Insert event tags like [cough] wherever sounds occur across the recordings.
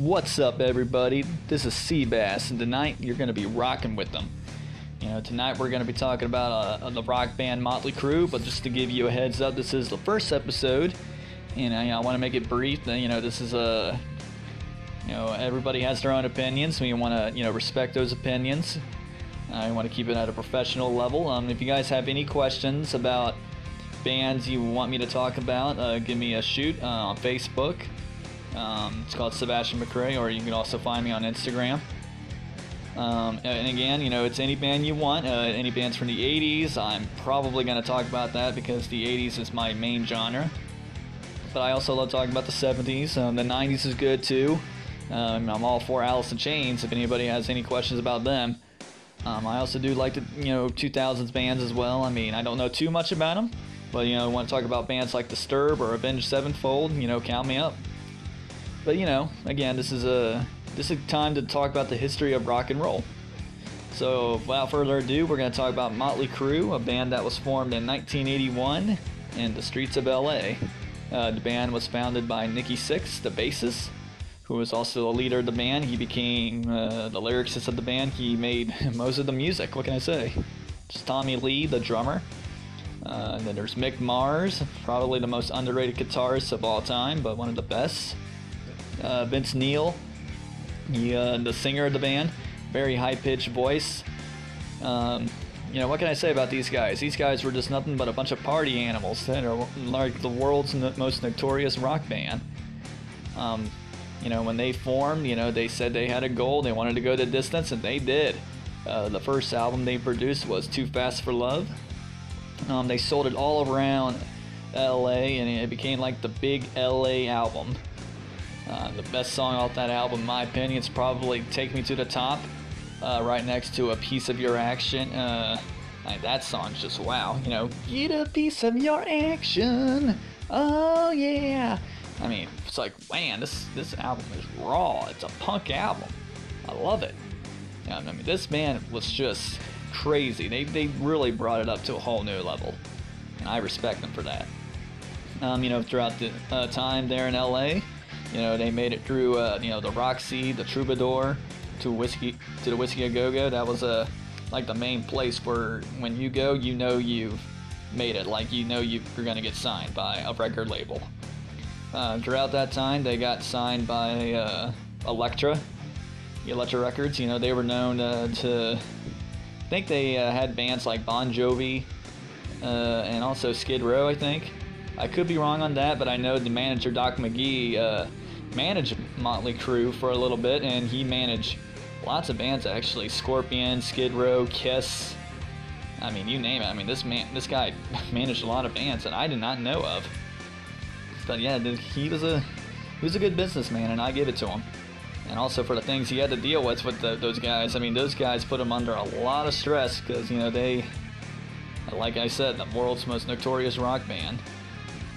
What's up, everybody? This is Seabass, and tonight you're going to be rocking with them. You know, tonight we're going to be talking about uh, the rock band Motley Crue, but just to give you a heads up, this is the first episode, and I, I want to make it brief. You know, this is a, you know, everybody has their own opinions. We want to, you know, respect those opinions. I want to keep it at a professional level. Um, if you guys have any questions about bands you want me to talk about, uh, give me a shoot uh, on Facebook. Um, it's called Sebastian McCray, or you can also find me on Instagram. Um, and again, you know, it's any band you want. Uh, any bands from the 80s, I'm probably going to talk about that because the 80s is my main genre. But I also love talking about the 70s. Um, the 90s is good too. Um, I'm all for Alice in Chains if anybody has any questions about them. Um, I also do like the you know 2000s bands as well. I mean, I don't know too much about them, but you know, want to talk about bands like Disturbed or Avenged Sevenfold, you know, count me up. But you know, again, this is a this is time to talk about the history of rock and roll. So, without further ado, we're going to talk about Motley Crue, a band that was formed in 1981 in the streets of LA. Uh, the band was founded by Nikki Sixx, the bassist, who was also the leader of the band. He became uh, the lyricist of the band. He made [laughs] most of the music. What can I say? Just Tommy Lee, the drummer. Uh, and then there's Mick Mars, probably the most underrated guitarist of all time, but one of the best. Uh, Vince Neil, he, uh, the singer of the band, very high pitched voice. Um, you know, what can I say about these guys? These guys were just nothing but a bunch of party animals that are like the world's most notorious rock band. Um, you know, when they formed, you know, they said they had a goal, they wanted to go the distance, and they did. Uh, the first album they produced was Too Fast for Love. Um, they sold it all around LA, and it became like the big LA album. Uh, the best song off that album, in my opinion, is probably Take Me to the Top, uh, right next to A Piece of Your Action. Uh, like, that song's just wow. You know, get a piece of your action. Oh, yeah. I mean, it's like, man, this, this album is raw. It's a punk album. I love it. I mean, this band was just crazy. They, they really brought it up to a whole new level. And I respect them for that. Um, you know, throughout the uh, time there in LA, you know, they made it through, uh, you know, the Roxy, the Troubadour, to whiskey, to the Whiskey a Go Go. That was uh, like the main place where when you go, you know you've made it. Like you know you're gonna get signed by a record label. Uh, throughout that time, they got signed by uh, Elektra, Elektra Records. You know, they were known uh, to. I think they uh, had bands like Bon Jovi uh, and also Skid Row. I think. I could be wrong on that, but I know the manager Doc McGhee uh, managed Motley Crue for a little bit, and he managed lots of bands actually: Scorpion, Skid Row, Kiss. I mean, you name it. I mean, this man, this guy [laughs] managed a lot of bands that I did not know of. But yeah, he was a he was a good businessman, and I give it to him. And also for the things he had to deal with with the, those guys. I mean, those guys put him under a lot of stress because you know they, like I said, the world's most notorious rock band.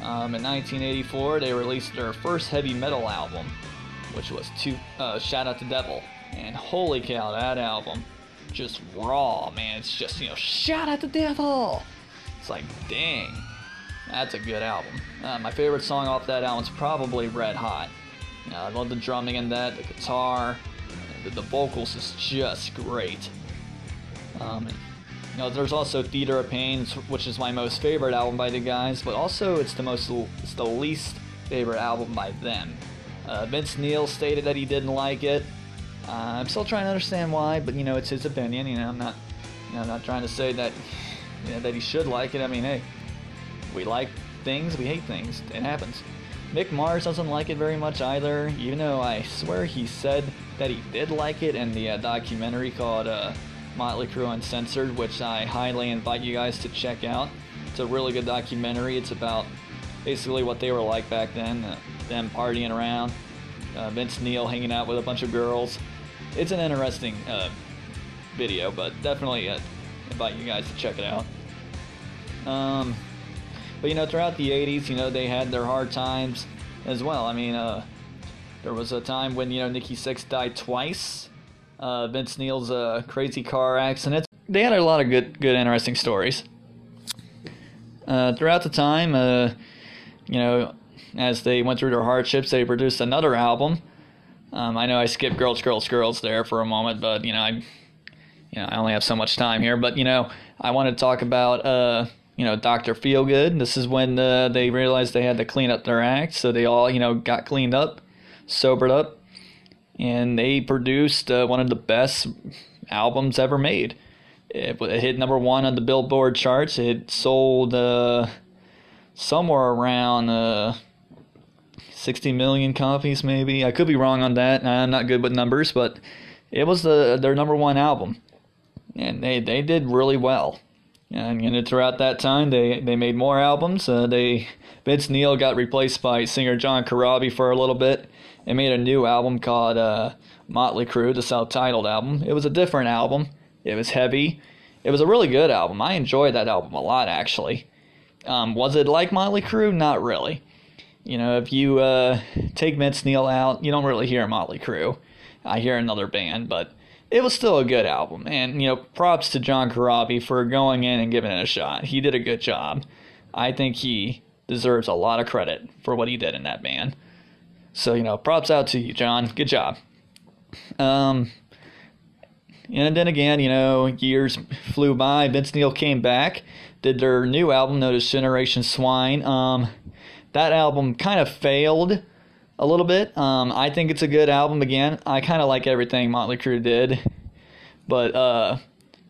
Um, in 1984, they released their first heavy metal album, which was uh, Shout At the Devil. And holy cow, that album, just raw, man. It's just, you know, shout at the devil. It's like, dang. That's a good album. Uh, my favorite song off that album is probably Red Hot. You know, I love the drumming in that, the guitar, the, the vocals is just great. Um, you know, there's also Theater of Pain, which is my most favorite album by the guys, but also it's the most, it's the least favorite album by them. Uh, Vince Neil stated that he didn't like it. Uh, I'm still trying to understand why, but you know, it's his opinion. You know, I'm not, you know, I'm not trying to say that, you know, that he should like it. I mean, hey, we like things, we hate things. It happens. Mick Mars doesn't like it very much either, even though I swear he said that he did like it in the uh, documentary called uh, Motley Crue Uncensored, which I highly invite you guys to check out. It's a really good documentary. It's about basically what they were like back then, uh, them partying around, uh, Vince Neil hanging out with a bunch of girls. It's an interesting uh, video, but definitely uh, invite you guys to check it out. Um, but you know, throughout the 80s, you know, they had their hard times as well. I mean, uh, there was a time when, you know, Nikki Sixx died twice. Uh, Vince Neil's uh, crazy car accident. They had a lot of good, good, interesting stories. Uh, throughout the time, uh, you know, as they went through their hardships, they produced another album. Um, I know I skipped Girls, Girls, Girls there for a moment, but you know I, you know I only have so much time here. But you know I want to talk about uh, you know Doctor Feelgood. This is when uh, they realized they had to clean up their act, so they all you know got cleaned up, sobered up, and they produced uh, one of the best albums ever made. It, it, hit number one on the Billboard charts. It sold uh, somewhere around uh, 60 million copies, maybe. I could be wrong on that. I'm not good with numbers, but it was the their number one album, and they they did really well. And, and throughout that time, they they made more albums. Uh, they Vince Neil got replaced by singer John Corabi for a little bit, and made a new album called uh, Motley Crue, the self-titled album. It was a different album. It was heavy. It was a really good album. I enjoyed that album a lot, actually. Um, was it like Motley Crue? Not really. You know, if you uh, take Vince Neil out, you don't really hear Motley Crue. I hear another band, but it was still a good album. And, you know, props to John Corabi for going in and giving it a shot. He did a good job. I think he deserves a lot of credit for what he did in that band. So, you know, props out to you, John. Good job. Um, and then again, you know, years flew by. Vince Neil came back, did their new album known Generation Swine. Um, that album kind of failed a little bit. Um, I think it's a good album again. I kind of like everything Motley Crue did, [laughs] but uh,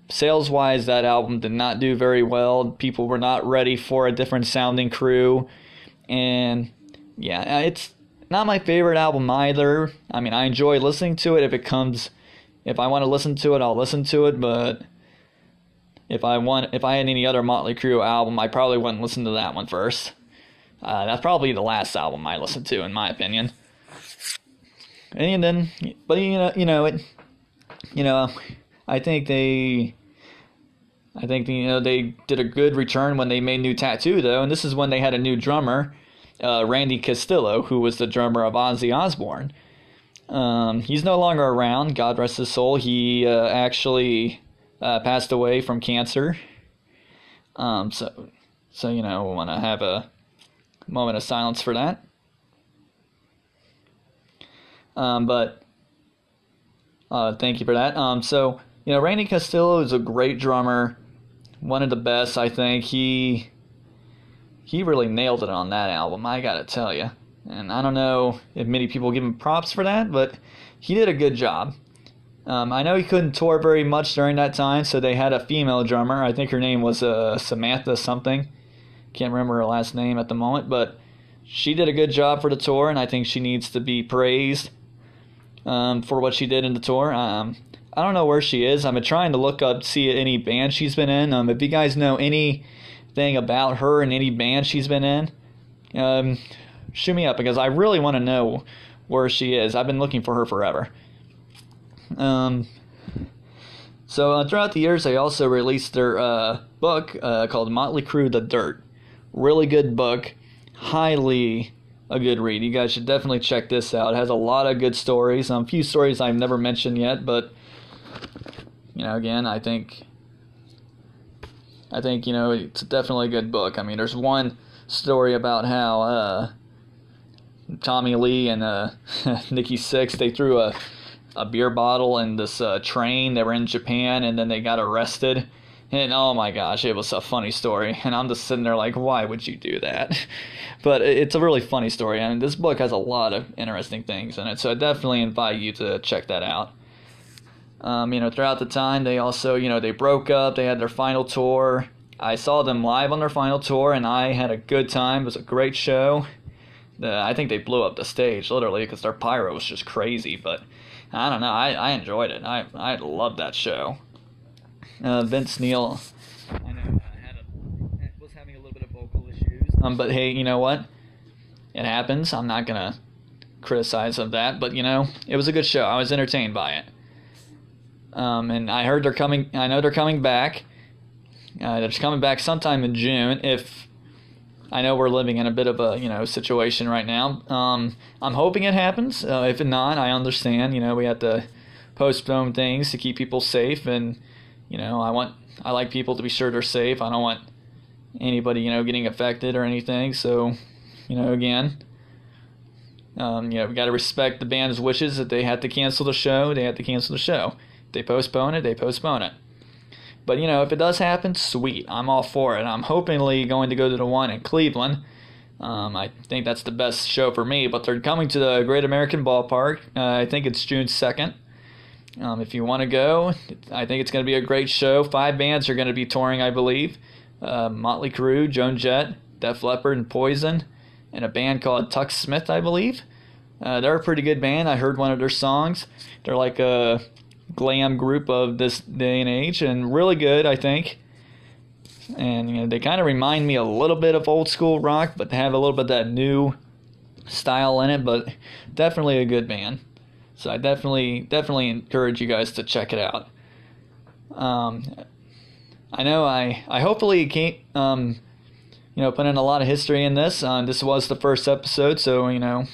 sales wise, that album did not do very well. People were not ready for a different sounding crew, and yeah, it's not my favorite album either. I mean, I enjoy listening to it if it comes. If I want to listen to it, I'll listen to it, but if I want, if I had any other Motley Crue album, I probably wouldn't listen to that one first. Uh, that's probably the last album I listened to, in my opinion. And then, but you know, you know, it, you know, I think they, I think you know they did a good return when they made new tattoo though, and this is when they had a new drummer, uh, Randy Castillo, who was the drummer of Ozzy Osbourne. Um, he's no longer around. God rest his soul. He uh, actually uh, passed away from cancer. Um, so, so you know, we want to have a moment of silence for that. Um, but uh, thank you for that. Um, so you know, Randy Castillo is a great drummer, one of the best. I think he he really nailed it on that album. I gotta tell you, and I don't know if many people give him props for that, but he did a good job. Um, I know he couldn't tour very much during that time, so they had a female drummer. I think her name was uh, Samantha something. Can't remember her last name at the moment, but she did a good job for the tour, and I think she needs to be praised um, for what she did in the tour. Um, I don't know where she is. I'm trying to look up, see any band she's been in. Um, if you guys know anything about her and any band she's been in, um, shoot me up because I really want to know where she is. I've been looking for her forever. Um, so uh, throughout the years, they also released their uh, book uh, called Motley Crue: The Dirt. Really good book. Highly a good read. You guys should definitely check this out. It has a lot of good stories. Um, a few stories I've never mentioned yet, but you know, again, I think I think you know it's definitely a good book. I mean, there's one story about how uh, Tommy Lee and uh, [laughs] Nikki Sixx they threw a a beer bottle in this uh, train. They were in Japan, and then they got arrested and oh my gosh, it was a funny story. And I'm just sitting there like, why would you do that? [laughs] But it's a really funny story. and this book has a lot of interesting things in it. So I definitely invite you to check that out. Um, you know, throughout the time, they also, you know, they broke up. They had their final tour. I saw them live on their final tour, and I had a good time. It was a great show. The, I think they blew up the stage literally because their pyro was just crazy. But I don't know. I, I enjoyed it. I I loved that show uh, Vince Neil. I know had a, was having a little bit of vocal issues. Um, but hey, you know what? It happens. I'm not gonna criticize of that, but you know, it was a good show. I was entertained by it. Um, and I heard they're coming. I know they're coming back. Uh, they're coming back sometime in June. If I know we're living in a bit of a you know situation right now. Um, I'm hoping it happens. Uh, if not, I understand. You know, we have to postpone things to keep people safe and you know, I want I like people to be sure they're safe. I don't want anybody, you know, getting affected or anything. So, you know, again, Um, you know, we got to respect the band's wishes. that they had to cancel the show, they had to cancel the show. They postpone it, they postpone it. But you know, if it does happen, sweet. I'm all for it. I'm hopingly going to go to the one in Cleveland. Um, I think that's the best show for me. But they're coming to the Great American Ballpark. Uh, I think it's June 2nd. Um, if you want to go, I think it's going to be a great show. Five bands are going to be touring, I believe. Uh, Motley Crue, Joan Jett, Def Leppard, and Poison, and a band called Tuk Smith, I believe. Uh, they're a pretty good band. I heard one of their songs. They're like a glam group of this day and age, and really good, I think. And you know, they kind of remind me a little bit of old school rock, but they have a little bit of that new style in it. But definitely a good band. So I definitely definitely encourage you guys to check it out. Um, I know I I hopefully can't um, you know put in a lot of history in this. Uh, this was the first episode, so you know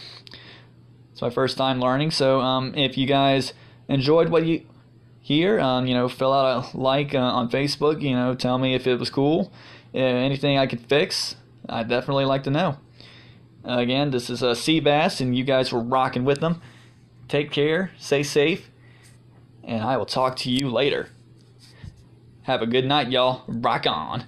it's my first time learning. So um, if you guys enjoyed what you hear, um, you know, fill out a like uh, on Facebook. You know, tell me if it was cool. Uh, anything I could fix, I'd definitely like to know. Again, this is a uh, Seabass, and you guys were rocking with them. Take care, stay safe, and I will talk to you later. Have a good night, y'all. Rock on.